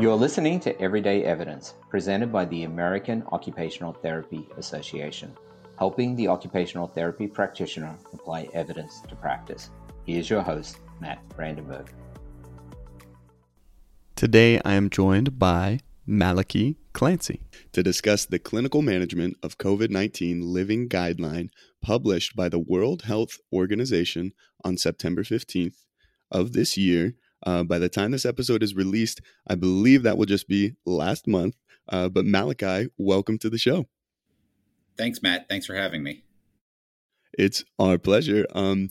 You're listening to Everyday Evidence, presented by the American Occupational Therapy Association, helping the occupational therapy practitioner apply evidence to practice. Here's your host, Matt Brandenburg. Today I am joined by Malachy Clancy to discuss the clinical management of COVID 19 living guideline published by the World Health Organization on September 15th of this year. Uh, by the time this episode is released, I believe that will just be last month. Uh, but Malachy, welcome to the show. Thanks, Matt. Thanks for having me. It's our pleasure. Um,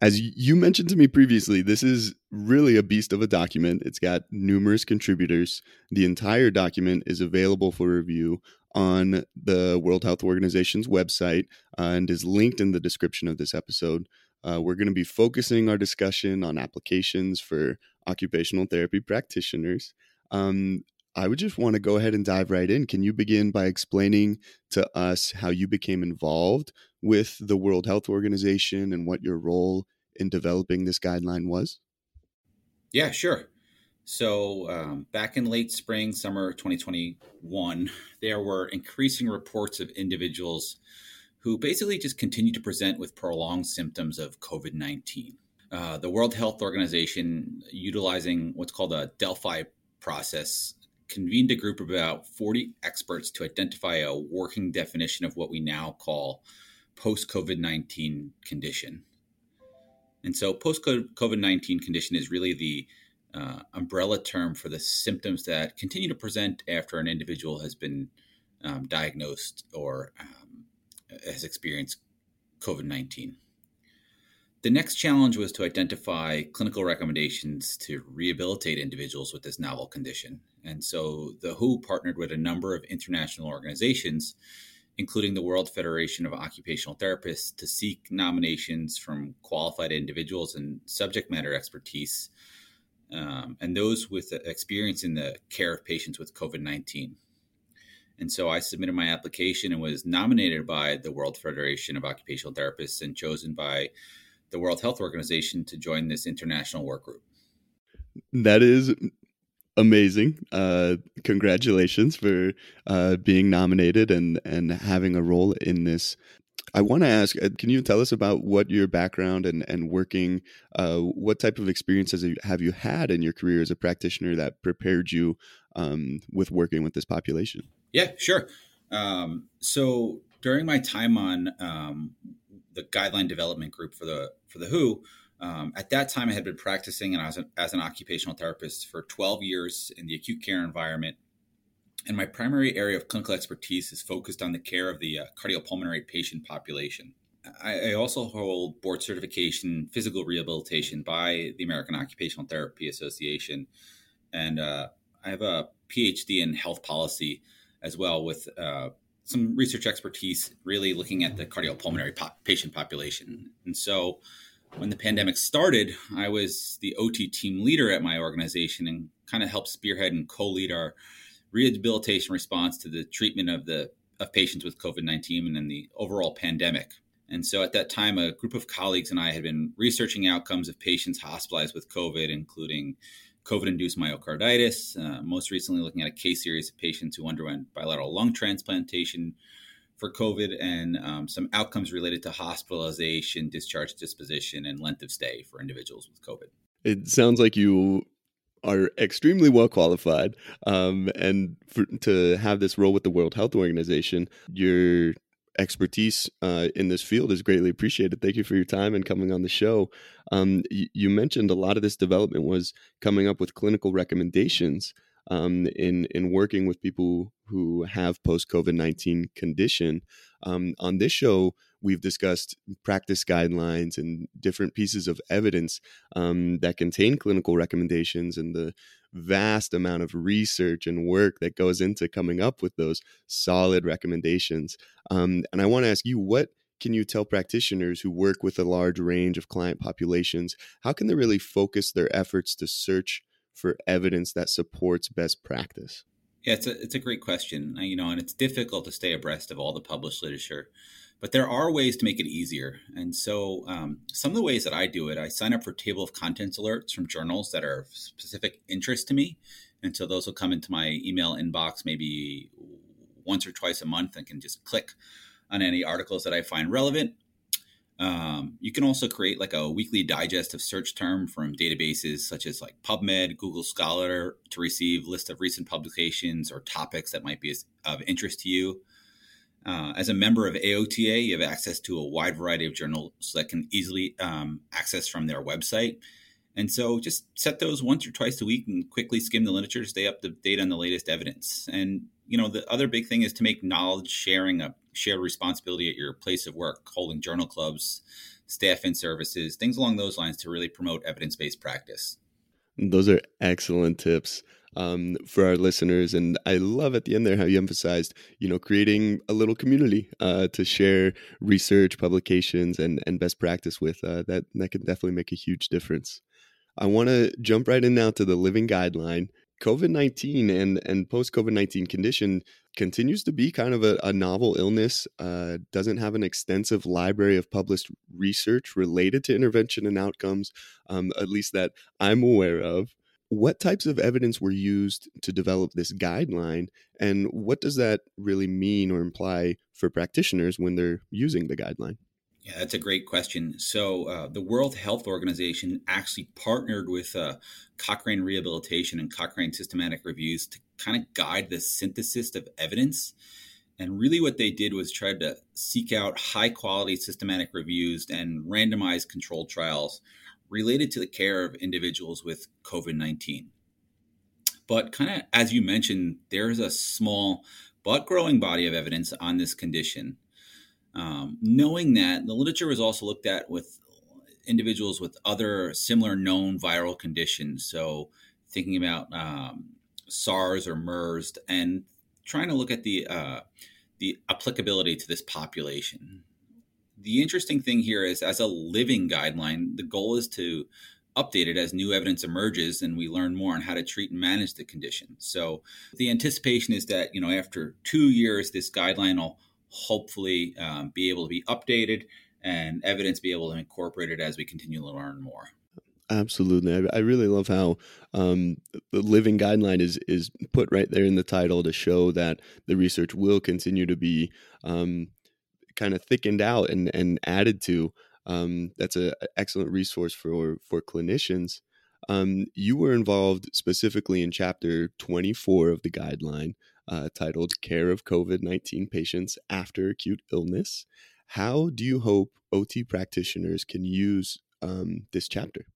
as you mentioned to me previously, this is really a beast of a document. It's got numerous contributors. The entire document is available for review on the World Health Organization's website uh, and is linked in the description of this episode. Uh, we're going to be focusing our discussion on applications for occupational therapy practitioners. Um, I would just want to go ahead and dive right in. Can you begin by explaining to us how you became involved with the World Health Organization and what your role in developing this guideline was? Yeah, sure. So, um, back in late spring, summer 2021, there were increasing reports of individuals who basically just continue to present with prolonged symptoms of COVID 19. Uh, the World Health Organization, utilizing what's called a Delphi process, convened a group of about 40 experts to identify a working definition of what we now call post COVID 19 condition. And so, post COVID 19 condition is really the uh, umbrella term for the symptoms that continue to present after an individual has been um, diagnosed or um, has experienced COVID 19. The next challenge was to identify clinical recommendations to rehabilitate individuals with this novel condition. And so the WHO partnered with a number of international organizations, including the World Federation of Occupational Therapists, to seek nominations from qualified individuals and subject matter expertise, um, and those with experience in the care of patients with COVID 19. And so I submitted my application and was nominated by the World Federation of Occupational Therapists and chosen by the World Health Organization to join this international work group. That is amazing. Uh, congratulations for uh, being nominated and, and having a role in this. I want to ask, uh, can you tell us about what your background and, and working, uh, what type of experiences have you had in your career as a practitioner that prepared you um, with working with this population? Yeah, sure. Um, so during my time on um, the guideline development group for the for the WHO, um, at that time I had been practicing as an, as an occupational therapist for 12 years in the acute care environment, and my primary area of clinical expertise is focused on the care of the uh, cardiopulmonary patient population. I, I, also hold board certification physical rehabilitation by the American Occupational Therapy Association, and uh, I have a PhD in health policy as well with uh, some research expertise really looking at the cardiopulmonary po- patient population. And so when the pandemic started, I was the OT team leader at my organization and kind of helped spearhead and co-lead our rehabilitation response to the treatment of the of patients with COVID-19 and then the overall pandemic. And so at that time, a group of colleagues and I had been researching outcomes of patients hospitalized with COVID, including COVID induced myocarditis, uh, most recently looking at a case series of patients who underwent bilateral lung transplantation for COVID and um, some outcomes related to hospitalization, discharge disposition, and length of stay for individuals with COVID. It sounds like you are extremely well qualified, um, and for, to have this role with the World Health Organization, you're expertise uh, in this field is greatly appreciated. Thank you for your time and coming on the show. Um, y- you mentioned a lot of this development was coming up with clinical recommendations um, in in working with people who have post COVID nineteen condition. Um, on this show, we've discussed practice guidelines and different pieces of evidence um, that contain clinical recommendations and the vast amount of research and work that goes into coming up with those solid recommendations. Um, and I want to ask you, what can you tell practitioners who work with a large range of client populations? How can they really focus their efforts to search for evidence that supports best practice? Yeah, it's a it's a great question. You know, and it's difficult to stay abreast of all the published literature. But there are ways to make it easier. And so, um, some of the ways that I do it, I sign up for table of contents alerts from journals that are of specific interest to me. And so those will come into my email inbox maybe once or twice a month and can just click on any articles that I find relevant. Um, you can also create like a weekly digest of search term from databases such as like PubMed, Google Scholar to receive list of recent publications or topics that might be of interest to you. Uh, as a member of AOTA, you have access to a wide variety of journals that can easily um, access from their website. And so just set those once or twice a week and quickly skim the literature to stay up to date on the latest evidence. And, you know, the other big thing is to make knowledge sharing a shared responsibility at your place of work, holding journal clubs, staff and services, things along those lines to really promote evidence based practice. Those are excellent tips um, for our listeners. And I love at the end there how you emphasized, you know, creating a little community uh, to share research, publications, and and best practice with. Uh, that that can definitely make a huge difference. I want to jump right in now to the living guideline. COVID 19 and, and post COVID 19 condition continues to be kind of a, a novel illness, uh, doesn't have an extensive library of published research related to intervention and outcomes, um, at least that I'm aware of. What types of evidence were used to develop this guideline, and what does that really mean or imply for practitioners when they're using the guideline? Yeah, that's a great question. So, uh, the World Health Organization actually partnered with uh, Cochrane Rehabilitation and Cochrane Systematic Reviews to kind of guide the synthesis of evidence. And really, what they did was try to seek out high quality systematic reviews and randomized controlled trials related to the care of individuals with COVID 19. But, kind of as you mentioned, there's a small but growing body of evidence on this condition. Um, knowing that the literature was also looked at with individuals with other similar known viral conditions. So, thinking about um, SARS or MERS and trying to look at the uh, the applicability to this population. The interesting thing here is, as a living guideline, the goal is to update it as new evidence emerges and we learn more on how to treat and manage the condition. So, the anticipation is that you know after two years, this guideline will hopefully um, be able to be updated and evidence be able to incorporate it as we continue to learn more. Absolutely, I, I really love how um, the living guideline is is put right there in the title to show that the research will continue to be um, kind of thickened out and and added to. Um, that's an excellent resource for for clinicians. Um, you were involved specifically in chapter 24 of the guideline, uh, titled Care of COVID 19 Patients After Acute Illness. How do you hope OT practitioners can use um, this chapter?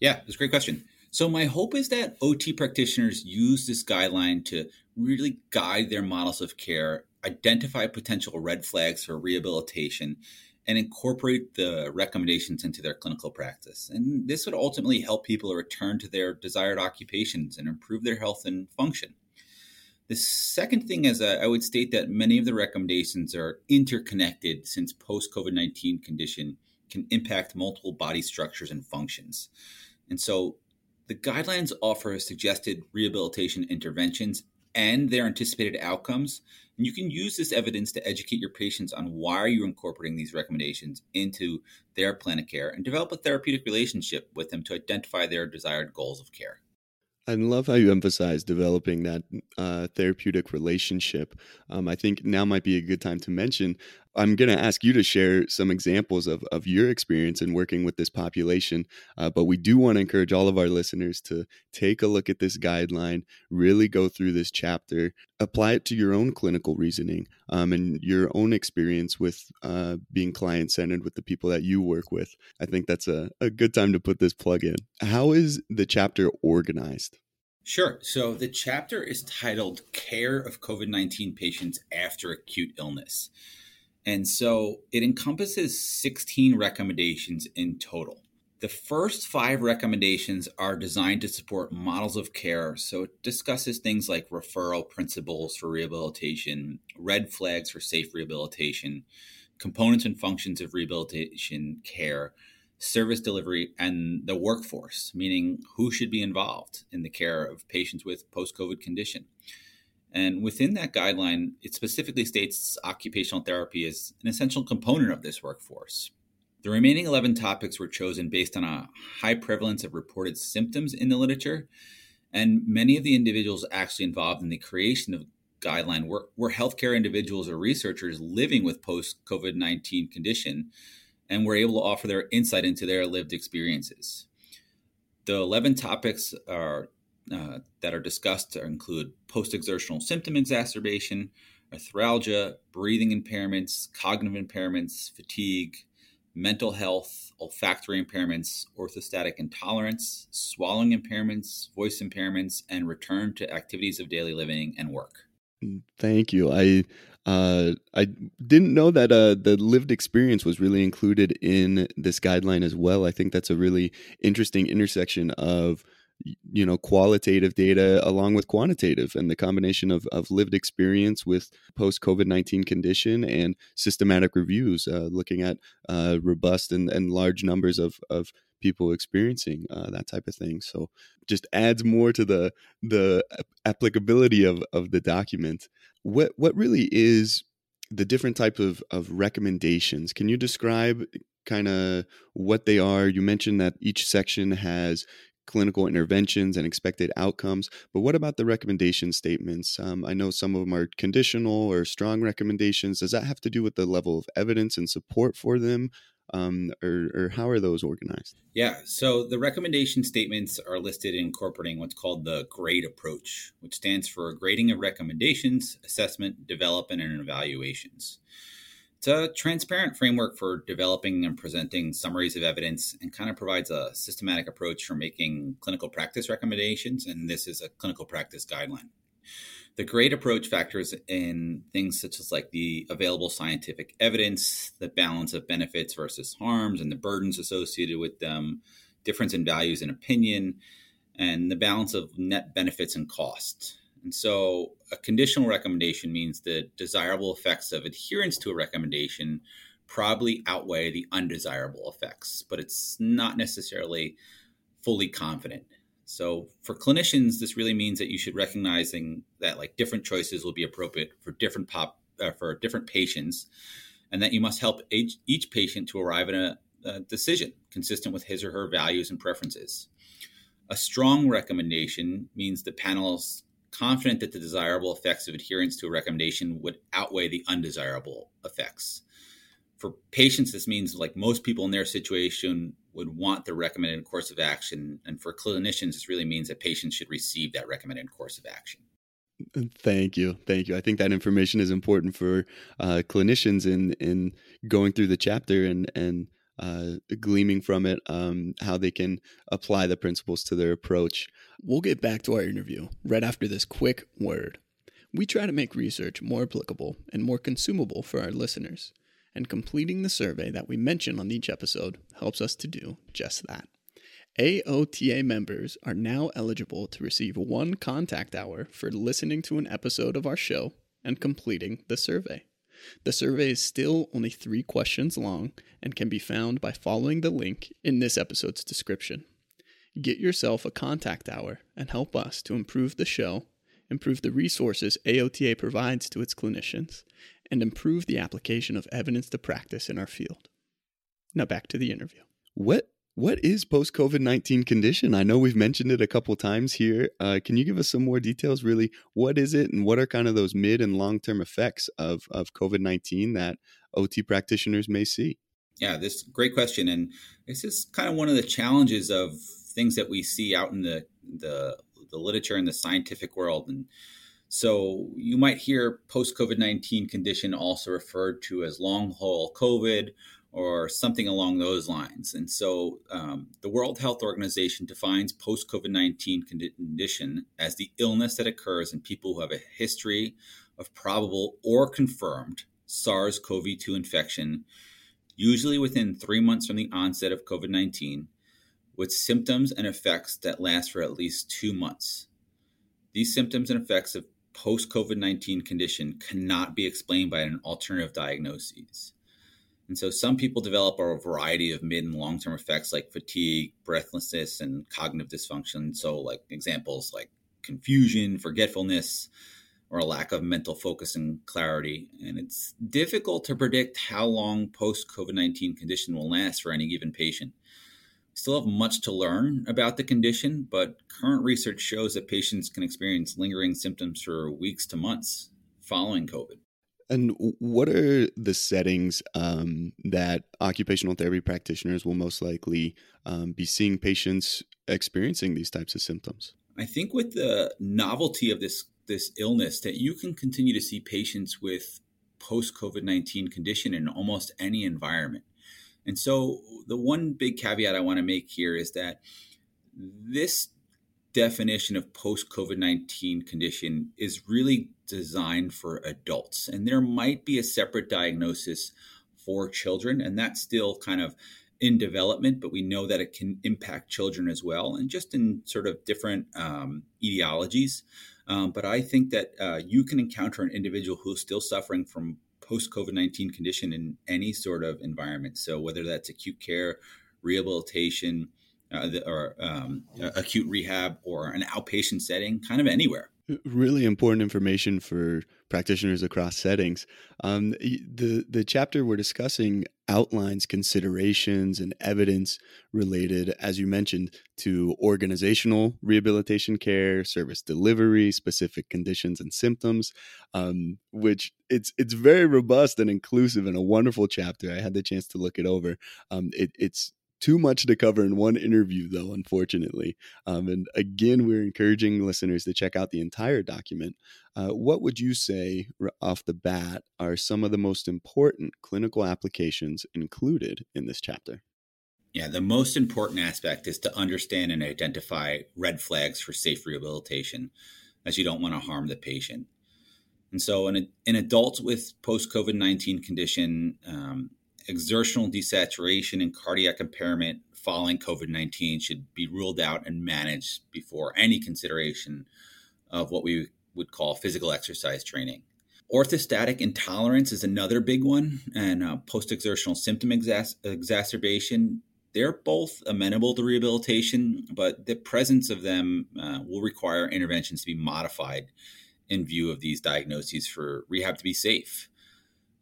Yeah, it's a great question. So, my hope is that OT practitioners use this guideline to really guide their models of care, identify potential red flags for rehabilitation, and incorporate the recommendations into their clinical practice. And this would ultimately help people return to their desired occupations and improve their health and function. The second thing is uh, I would state that many of the recommendations are interconnected since post COVID 19 condition can impact multiple body structures and functions. And so the guidelines offer suggested rehabilitation interventions and their anticipated outcomes. And you can use this evidence to educate your patients on why you're incorporating these recommendations into their plan of care and develop a therapeutic relationship with them to identify their desired goals of care. I love how you emphasize developing that uh, therapeutic relationship. Um, I think now might be a good time to mention. I'm going to ask you to share some examples of, of your experience in working with this population. Uh, but we do want to encourage all of our listeners to take a look at this guideline, really go through this chapter, apply it to your own clinical reasoning um, and your own experience with uh, being client centered with the people that you work with. I think that's a, a good time to put this plug in. How is the chapter organized? Sure. So the chapter is titled Care of COVID 19 Patients After Acute Illness. And so it encompasses 16 recommendations in total. The first five recommendations are designed to support models of care. So it discusses things like referral principles for rehabilitation, red flags for safe rehabilitation, components and functions of rehabilitation care, service delivery, and the workforce, meaning who should be involved in the care of patients with post COVID condition. And within that guideline, it specifically states occupational therapy is an essential component of this workforce. The remaining 11 topics were chosen based on a high prevalence of reported symptoms in the literature And many of the individuals actually involved in the creation of guideline were, were healthcare individuals or researchers living with post COVID 19 condition and were able to offer their insight into their lived experiences. The 11 topics are, uh, that are discussed include post exertional symptom exacerbation, arthralgia, breathing impairments, cognitive impairments, fatigue, mental health, olfactory impairments, orthostatic intolerance, swallowing impairments, voice impairments, and return to activities of daily living and work. Thank you. I uh, I didn't know that uh, the lived experience was really included in this guideline as well. I think that's a really interesting intersection of you know qualitative data along with quantitative and the combination of, of lived experience with post covid-19 condition and systematic reviews uh, looking at uh, robust and, and large numbers of, of people experiencing uh, that type of thing. So just adds more to the the applicability of, of the document. What what really is the different type of, of recommendations? Can you describe kind of what they are? You mentioned that each section has clinical interventions and expected outcomes. But what about the recommendation statements? Um, I know some of them are conditional or strong recommendations. Does that have to do with the level of evidence and support for them? Um, or, or how are those organized? Yeah, so the recommendation statements are listed incorporating what's called the GRADE approach, which stands for grading of recommendations, assessment, development, and evaluations. It's a transparent framework for developing and presenting summaries of evidence and kind of provides a systematic approach for making clinical practice recommendations. And this is a clinical practice guideline. The GRADE approach factors in things such as like the available scientific evidence, the balance of benefits versus harms, and the burdens associated with them, difference in values and opinion, and the balance of net benefits and costs. And so a conditional recommendation means the desirable effects of adherence to a recommendation probably outweigh the undesirable effects, but it's not necessarily fully confident. So for clinicians, this really means that you should recognizing that like different choices will be appropriate for different pop uh, for different patients, and that you must help each, each patient to arrive at a, a decision consistent with his or her values and preferences. A strong recommendation means the panel's confident that the desirable effects of adherence to a recommendation would outweigh the undesirable effects. For patients, this means like most people in their situation would want the recommended course of action. And for clinicians, this really means that patients should receive that recommended course of action. Thank you, thank you. I think that information is important for uh, clinicians in in going through the chapter and and uh, gleaming from it um, how they can apply the principles to their approach. We'll get back to our interview right after this quick word. We try to make research more applicable and more consumable for our listeners, and completing the survey that we mention on each episode helps us to do just that. AOTA members are now eligible to receive one contact hour for listening to an episode of our show and completing the survey. The survey is still only three questions long and can be found by following the link in this episode's description. Get yourself a contact hour and help us to improve the show, improve the resources AOTA provides to its clinicians, and improve the application of evidence to practice in our field. Now back to the interview. What what is post COVID 19 condition? I know we've mentioned it a couple times here. Uh, can you give us some more details? Really, what is it and what are kind of those mid and long term effects of, of COVID 19 that OT practitioners may see? Yeah, this great question. And this is kind of one of the challenges of things that we see out in the, the, the literature and the scientific world. And so you might hear post COVID 19 condition also referred to as long haul COVID or something along those lines. And so um, the World Health Organization defines post COVID 19 condition as the illness that occurs in people who have a history of probable or confirmed SARS CoV 2 infection, usually within three months from the onset of COVID 19, with symptoms and effects that last for at least two months. These symptoms and effects of post COVID 19 condition cannot be explained by an alternative diagnosis. And so some people develop a variety of mid and long term effects like fatigue, breathlessness, and cognitive dysfunction. So, like examples like confusion, forgetfulness, or a lack of mental focus and clarity. And it's difficult to predict how long post COVID 19 condition will last for any given patient. We still have much to learn about the condition, but current research shows that patients can experience lingering symptoms for weeks to months following COVID. And what are the settings um, that occupational therapy practitioners will most likely um, be seeing patients experiencing these types of symptoms? I think with the novelty of this this illness, that you can continue to see patients with post COVID nineteen condition in almost any environment. And so, the one big caveat I want to make here is that this definition of post COVID 19 condition is really designed for adults. And there might be a separate diagnosis for children, and that's still kind of in development, but we know that it can impact children as well, and just in sort of different um, etiologies. Um, but I think that uh, you can encounter an individual who's still suffering from post COVID 19 condition in any sort of environment. So, whether that's acute care, rehabilitation, uh, or um, acute rehab or an outpatient setting, kind of anywhere. Really important information for practitioners across settings. Um, the the chapter we're discussing outlines considerations and evidence related, as you mentioned, to organizational rehabilitation care, service delivery, specific conditions and symptoms, um, which it's it's very robust and inclusive and a wonderful chapter. I had the chance to look it over. Um, it, it's too much to cover in one interview, though, unfortunately. Um, and again, we're encouraging listeners to check out the entire document. Uh, what would you say off the bat are some of the most important clinical applications included in this chapter? Yeah, the most important aspect is to understand and identify red flags for safe rehabilitation, as you don't want to harm the patient. And so, in, a, in adults with post COVID 19 condition, um, exertional desaturation and cardiac impairment following COVID 19 should be ruled out and managed before any consideration of what we would call physical exercise training. Orthostatic intolerance is another big one, and uh, post exertional symptom exas- exacerbation. They're both amenable to rehabilitation, but the presence of them uh, will require interventions to be modified in view of these diagnoses for rehab to be safe.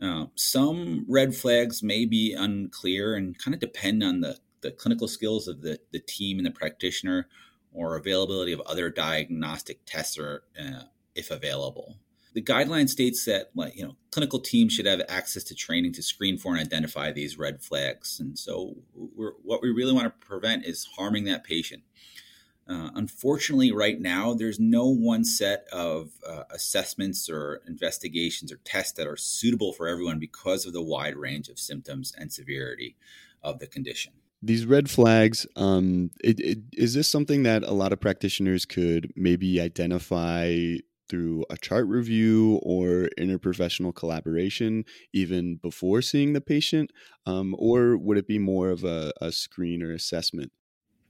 Uh, some red flags may be unclear and kind of depend on the, the clinical skills of the, the team and the practitioner or availability of other diagnostic tests or uh, if available. The guideline states that like, you know clinical teams should have access to training to screen for and identify these red flags. And so what we really want to prevent is harming that patient. Uh, unfortunately, right now, there's no one set of uh, assessments or investigations or tests that are suitable for everyone because of the wide range of symptoms and severity of the condition. These red flags, um, it, it, is this something that a lot of practitioners could maybe identify through a chart review or interprofessional collaboration even before seeing the patient? Um, or would it be more of a, a screen or assessment?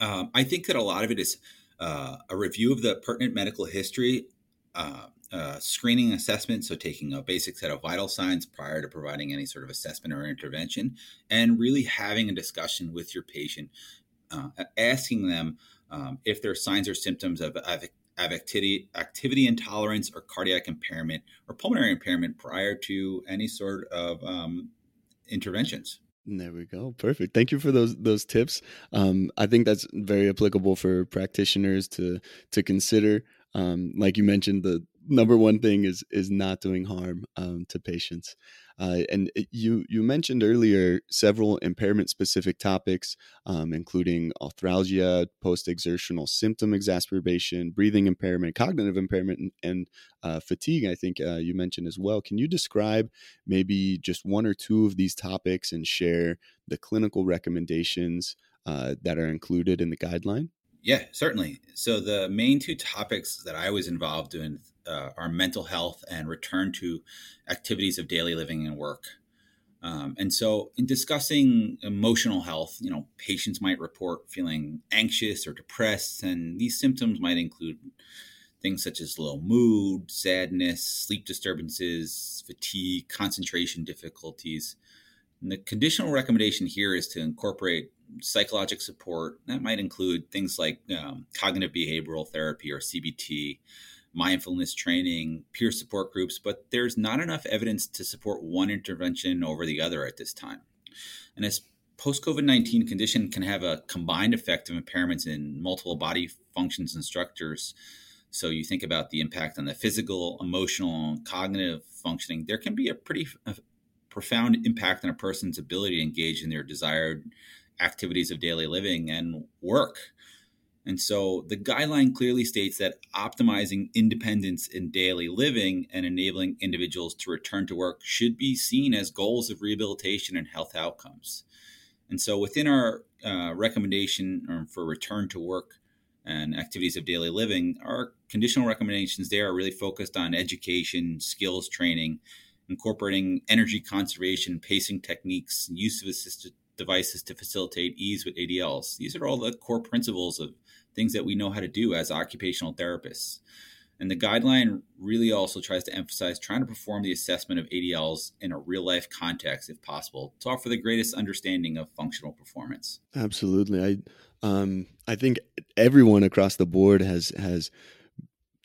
Um, I think that a lot of it is uh, a review of the pertinent medical history, uh, uh, screening assessment, so taking a basic set of vital signs prior to providing any sort of assessment or intervention, and really having a discussion with your patient, uh, asking them um, if there are signs or symptoms of, of, of activity, activity intolerance or cardiac impairment or pulmonary impairment prior to any sort of um, interventions. There we go. Perfect. Thank you for those those tips. Um, I think that's very applicable for practitioners to to consider. Um, like you mentioned, the number one thing is is not doing harm um, to patients. Uh, and it, you you mentioned earlier several impairment specific topics, um, including arthralgia, post exertional symptom exacerbation, breathing impairment, cognitive impairment, and, and uh, fatigue. I think uh, you mentioned as well. Can you describe maybe just one or two of these topics and share the clinical recommendations uh, that are included in the guideline? Yeah, certainly. So the main two topics that I was involved in uh, are mental health and return to activities of daily living and work. Um, and so, in discussing emotional health, you know, patients might report feeling anxious or depressed, and these symptoms might include things such as low mood, sadness, sleep disturbances, fatigue, concentration difficulties. And the conditional recommendation here is to incorporate psychological support. That might include things like um, cognitive behavioral therapy or CBT, mindfulness training, peer support groups, but there's not enough evidence to support one intervention over the other at this time. And as post COVID 19 condition can have a combined effect of impairments in multiple body functions and structures. So you think about the impact on the physical, emotional, and cognitive functioning. There can be a pretty a profound impact on a person's ability to engage in their desired activities of daily living and work. And so the guideline clearly states that optimizing independence in daily living and enabling individuals to return to work should be seen as goals of rehabilitation and health outcomes. And so within our uh, recommendation um, for return to work and activities of daily living, our conditional recommendations there are really focused on education, skills training, incorporating energy conservation, pacing techniques, use of assisted devices to facilitate ease with ADLs. These are all the core principles of things that we know how to do as occupational therapists. And the guideline really also tries to emphasize trying to perform the assessment of ADLs in a real life context, if possible, to offer the greatest understanding of functional performance. Absolutely, I um, I think everyone across the board has has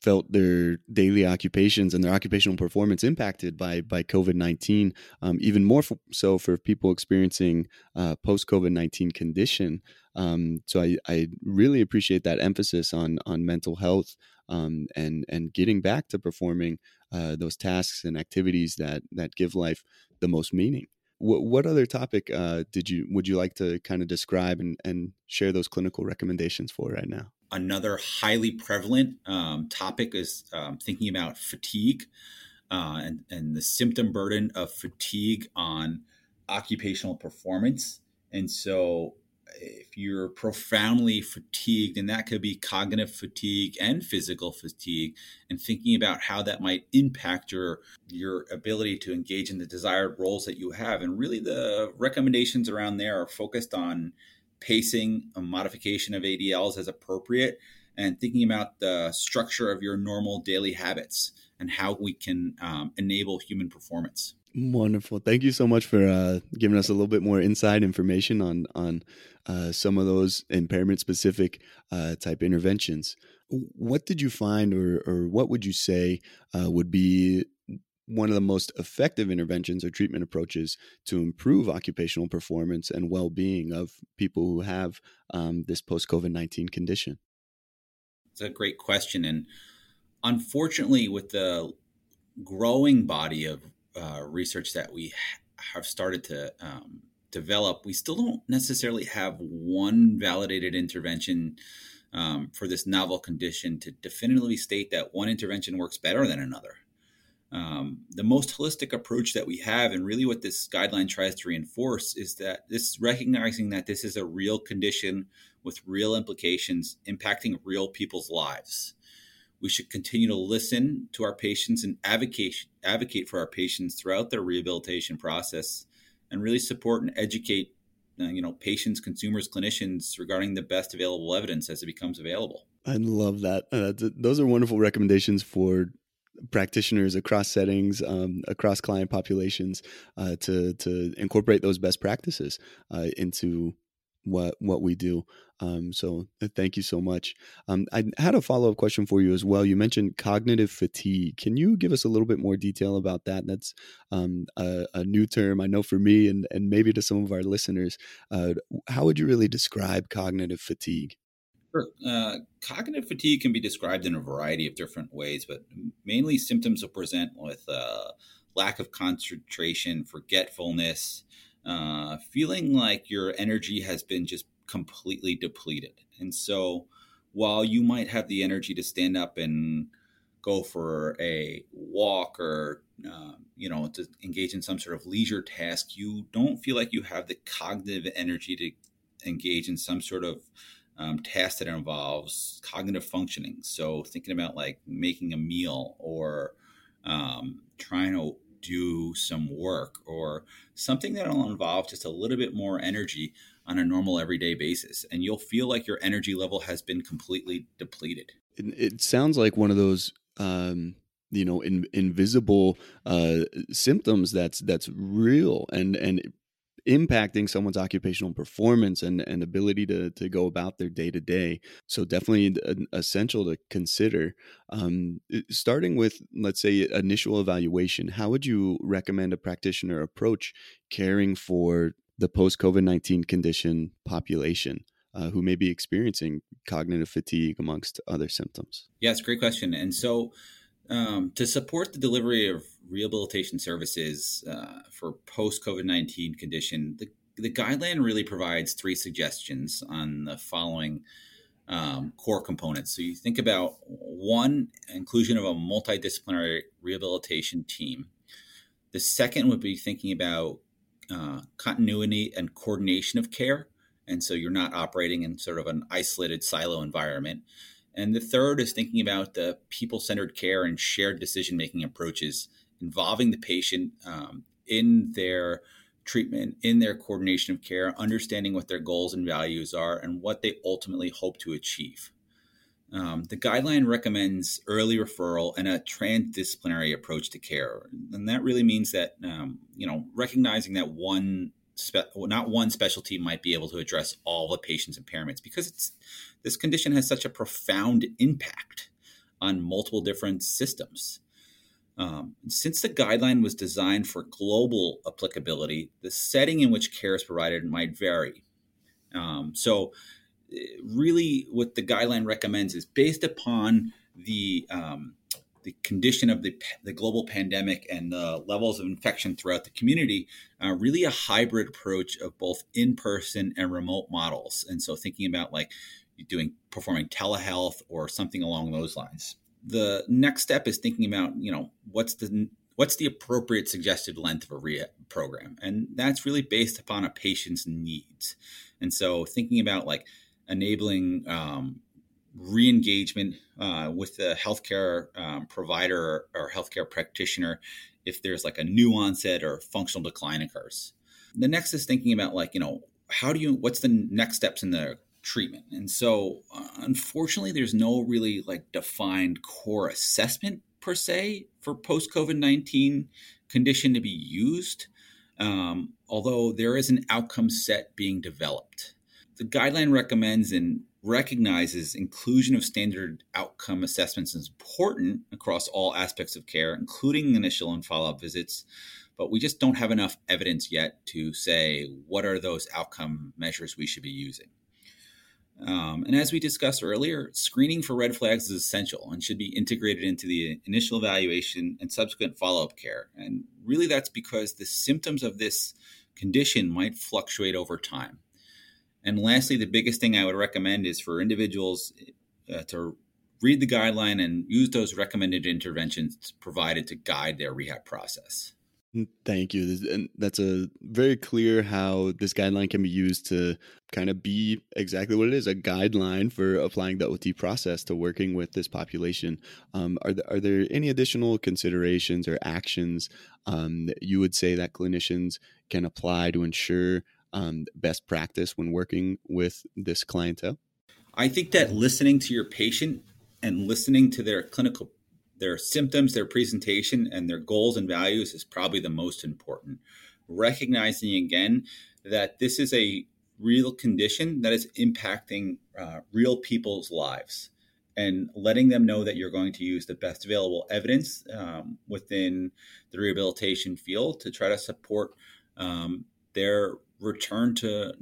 felt their daily occupations and their occupational performance impacted by by COVID nineteen. Um, even more so for people experiencing uh, post COVID nineteen condition. Um, so I, I really appreciate that emphasis on on mental health um, and and getting back to performing uh, those tasks and activities that that give life the most meaning. What, what other topic uh, did you would you like to kind of describe and, and share those clinical recommendations for right now? another highly prevalent um, topic is um, thinking about fatigue uh, and, and the symptom burden of fatigue on occupational performance. And so, if you're profoundly fatigued, and that could be cognitive fatigue and physical fatigue, and thinking about how that might impact your your ability to engage in the desired roles that you have, and really the recommendations around there are focused on pacing, a modification of ADLs as appropriate, and thinking about the structure of your normal daily habits and how we can um, enable human performance. Wonderful. Thank you so much for uh, giving us a little bit more inside information on on uh, some of those impairment specific uh, type interventions. What did you find, or or what would you say uh, would be one of the most effective interventions or treatment approaches to improve occupational performance and well-being of people who have um, this post-covid-19 condition it's a great question and unfortunately with the growing body of uh, research that we have started to um, develop we still don't necessarily have one validated intervention um, for this novel condition to definitively state that one intervention works better than another um, the most holistic approach that we have, and really what this guideline tries to reinforce, is that this recognizing that this is a real condition with real implications impacting real people's lives. We should continue to listen to our patients and advocate advocate for our patients throughout their rehabilitation process, and really support and educate, uh, you know, patients, consumers, clinicians regarding the best available evidence as it becomes available. I love that. Uh, th- those are wonderful recommendations for practitioners across settings, um, across client populations, uh, to to incorporate those best practices uh, into what what we do. Um, so thank you so much. Um, I had a follow up question for you as well. You mentioned cognitive fatigue. Can you give us a little bit more detail about that? That's um, a, a, new term I know for me and and maybe to some of our listeners. Uh, how would you really describe cognitive fatigue? Sure. Uh, cognitive fatigue can be described in a variety of different ways, but mainly symptoms will present with uh, lack of concentration, forgetfulness, uh, feeling like your energy has been just completely depleted. And so, while you might have the energy to stand up and go for a walk or uh, you know to engage in some sort of leisure task, you don't feel like you have the cognitive energy to engage in some sort of um, task that involves cognitive functioning. So thinking about like making a meal or um, trying to do some work or something that will involve just a little bit more energy on a normal everyday basis. And you'll feel like your energy level has been completely depleted. It, it sounds like one of those. Um you know in, invisible uh, symptoms that's that's real and and impacting someone's occupational performance and, and ability to, to go about their day to day. So, definitely essential to consider. Um, starting with, let's say, initial evaluation, how would you recommend a practitioner approach caring for the post COVID 19 condition population uh, who may be experiencing cognitive fatigue amongst other symptoms? Yes, great question. And so, um, to support the delivery of rehabilitation services uh, for post COVID 19 condition, the, the guideline really provides three suggestions on the following um, core components. So you think about one, inclusion of a multidisciplinary rehabilitation team. The second would be thinking about uh, continuity and coordination of care. And so you're not operating in sort of an isolated silo environment. And the third is thinking about the people centered care and shared decision making approaches involving the patient um, in their treatment, in their coordination of care, understanding what their goals and values are, and what they ultimately hope to achieve. Um, the guideline recommends early referral and a transdisciplinary approach to care, and that really means that um, you know recognizing that one spe- not one specialty might be able to address all the patient's impairments because it's this condition has such a profound impact on multiple different systems. Um, since the guideline was designed for global applicability, the setting in which care is provided might vary. Um, so, eh, really, what the guideline recommends is based upon the um, the condition of the, the global pandemic and the levels of infection throughout the community, uh, really a hybrid approach of both in person and remote models. And so, thinking about like doing performing telehealth or something along those lines. The next step is thinking about you know what's the what's the appropriate suggested length of a rehab program? And that's really based upon a patient's needs. And so thinking about like enabling um, re-engagement uh, with the healthcare um, provider or healthcare practitioner if there's like a new onset or functional decline occurs the next is thinking about like you know how do you what's the next steps in the treatment. And so, uh, unfortunately, there's no really like defined core assessment per se for post COVID 19 condition to be used, um, although there is an outcome set being developed. The guideline recommends and recognizes inclusion of standard outcome assessments is important across all aspects of care, including initial and follow up visits. But we just don't have enough evidence yet to say what are those outcome measures we should be using. Um, and as we discussed earlier, screening for red flags is essential and should be integrated into the initial evaluation and subsequent follow up care. And really, that's because the symptoms of this condition might fluctuate over time. And lastly, the biggest thing I would recommend is for individuals uh, to read the guideline and use those recommended interventions provided to guide their rehab process. Mm, thank you. And that's a very clear how this guideline can be used to kind of be exactly what it is a guideline for applying the OT process to working with this population. Um, are, there, are there any additional considerations or actions um, that you would say that clinicians can apply to ensure um, best practice when working with this clientele? I think that listening to your patient and listening to their clinical their symptoms, their presentation, and their goals and values is probably the most important. Recognizing again that this is a real condition that is impacting uh, real people's lives and letting them know that you're going to use the best available evidence um, within the rehabilitation field to try to support um, their return to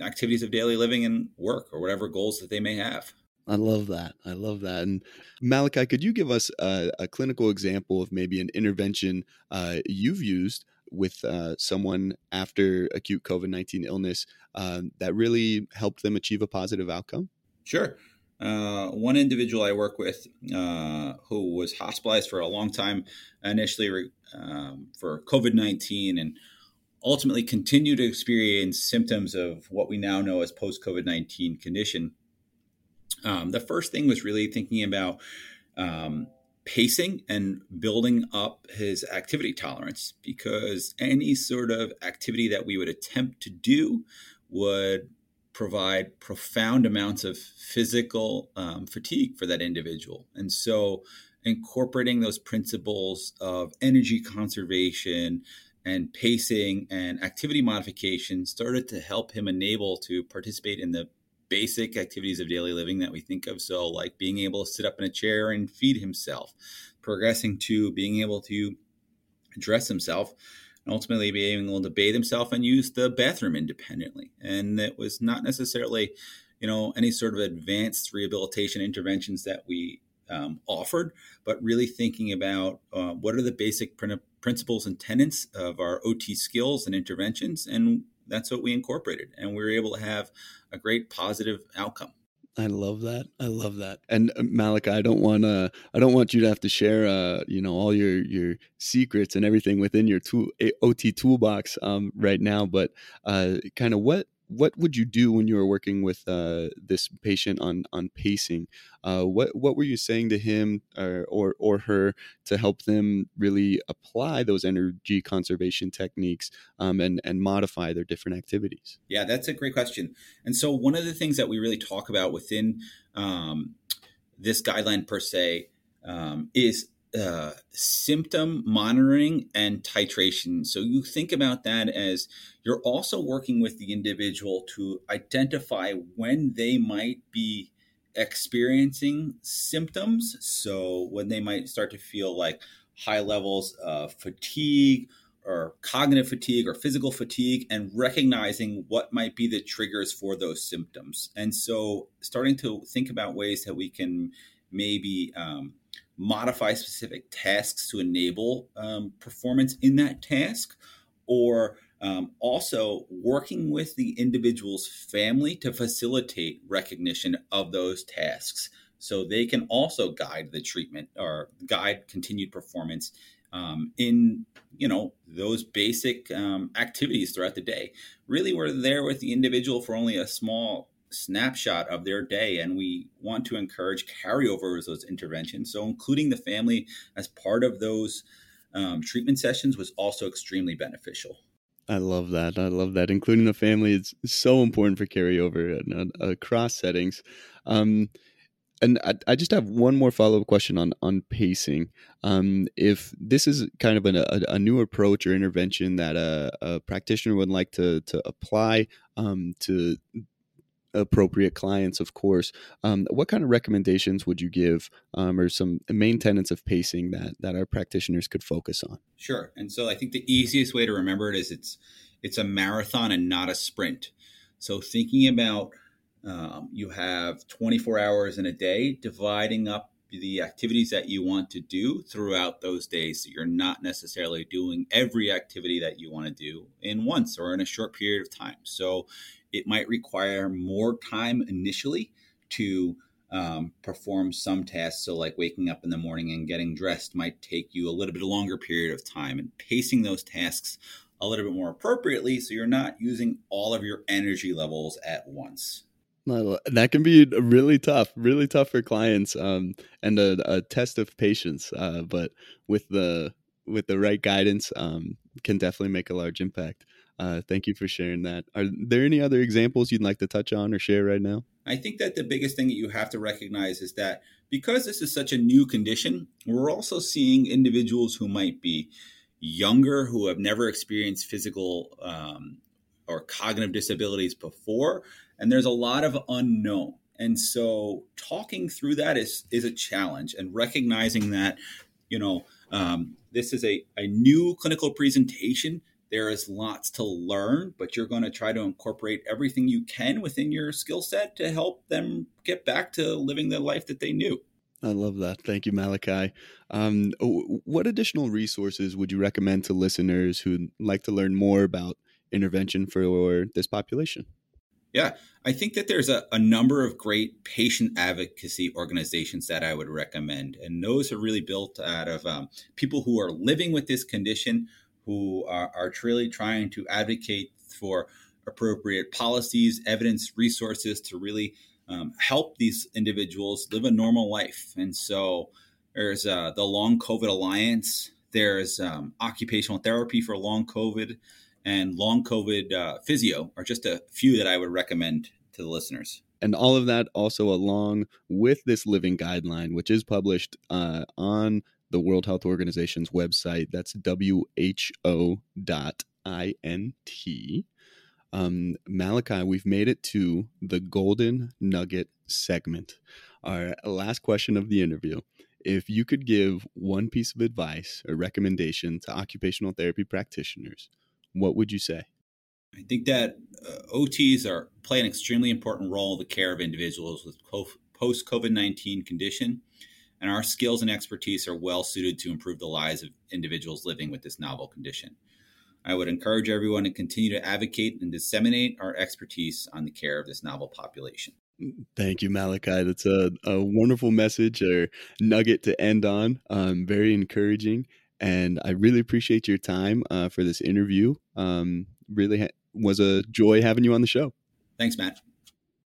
activities of daily living and work or whatever goals that they may have. I love that. I love that. And Malachy, could you give us a, a clinical example of maybe an intervention uh, you've used with uh, someone after acute COVID 19 illness uh, that really helped them achieve a positive outcome? Sure. Uh, one individual I work with uh, who was hospitalized for a long time, initially um, for COVID 19, and ultimately continue to experience symptoms of what we now know as post COVID 19 condition um, the first thing was really thinking about um, pacing and building up his activity tolerance because any sort of activity that we would attempt to do would provide profound amounts of physical um, fatigue for that individual. And so, incorporating those principles of energy conservation and pacing and activity modification started to help him enable to participate in the basic activities of daily living that we think of. So, like being able to sit up in a chair and feed himself, progressing to being able to dress himself and ultimately being able to bathe himself and use the bathroom independently. And it was not necessarily, you know, any sort of advanced rehabilitation interventions that we um, offered, but really thinking about uh, what are the basic pr- principles and tenets of our OT skills and interventions, and that's what we incorporated, and we were able to have a great positive outcome. I love that. I love that. And uh, Malachy, I don't want to. I don't want you to have to share, uh, you know, all your your secrets and everything within your tool, OT toolbox um, right now. But uh, kind of what what would you do when you were working with uh, this patient on on pacing? Uh, what what were you saying to him or, or, or her to help them really apply those energy conservation techniques um, and and modify their different activities? Yeah, that's a great question. And so one of the things that we really talk about within um, this guideline per se um, is uh, symptom monitoring and titration. So you think about that as you're also working with the individual to identify when they might be experiencing symptoms. So when they might start to feel like high levels of fatigue or cognitive fatigue or physical fatigue and recognizing what might be the triggers for those symptoms. And so starting to think about ways that we can maybe um, modify specific tasks to enable um, performance in that task, or um, also working with the individual's family to facilitate recognition of those tasks so they can also guide the treatment or guide continued performance um, in you know those basic um, activities throughout the day. Really we're there with the individual for only a small snapshot of their day and we want to encourage carryover of those interventions so including the family as part of those um, treatment sessions was also extremely beneficial I love that. I love that. Including the family is so important for carryover across settings. Um, and I, I, just have one more follow up question on on pacing. Um, if this is kind of an, a, a, new approach or intervention that a, a, practitioner would like to to apply um, to appropriate clients, of course. Um, what kind of recommendations would you give, um, or some main tenets of pacing that that our practitioners could focus on? Sure. And so I think the easiest way to remember it is it's it's a marathon and not a sprint. So thinking about um, you have 24 hours in a day, dividing up the activities that you want to do throughout those days. So you're not necessarily doing every activity that you want to do in once or in a short period of time. So it might require more time initially to um, perform some tasks. So, like waking up in the morning and getting dressed might take you a little bit longer period of time, and pacing those tasks a little bit more appropriately so you're not using all of your energy levels at once. That can be really tough, really tough for clients, um, and a, a, test of patience. Uh, but with the with the right guidance, um, can definitely make a large impact. Uh, thank you for sharing that. Are there any other examples you'd like to touch on or share right now? I think that the biggest thing that you have to recognize is that because this is such a new condition, we're also seeing individuals who might be younger, who have never experienced physical um, or cognitive disabilities before, and there's a lot of unknown. And so, talking through that is is a challenge, and recognizing that, you know, um, this is a, a new clinical presentation there is lots to learn, but you're going to try to incorporate everything you can within your skill set to help them get back to living the life that they knew. I love that. Thank you, Malachy. Um, what additional resources would you recommend to listeners who'd like to learn more about intervention for this population? Yeah, I think that there's a, a number of great patient advocacy organizations that I would recommend. And those are really built out of um, people who are living with this condition, who are, are truly trying to advocate for appropriate policies, evidence, resources to really um, help these individuals live a normal life. And so there's uh, the Long COVID Alliance, there's um, occupational therapy for long COVID, and long COVID uh, physio are just a few that I would recommend to the listeners. And all of that also along with this living guideline, which is published uh, on the World Health Organization's website. That's who.int. Um, Malachy, we've made it to the golden nugget segment. Our last question of the interview if you could give one piece of advice or recommendation to occupational therapy practitioners, what would you say? I think that uh, OTs are play an extremely important role in the care of individuals with post COVID 19 condition, and our skills and expertise are well suited to improve the lives of individuals living with this novel condition. I would encourage everyone to continue to advocate and disseminate our expertise on the care of this novel population. Thank you, Malachy. That's a, a wonderful message or nugget to end on. Um, very encouraging. And I really appreciate your time uh, for this interview. Um, really ha- was a joy having you on the show. Thanks, Matt.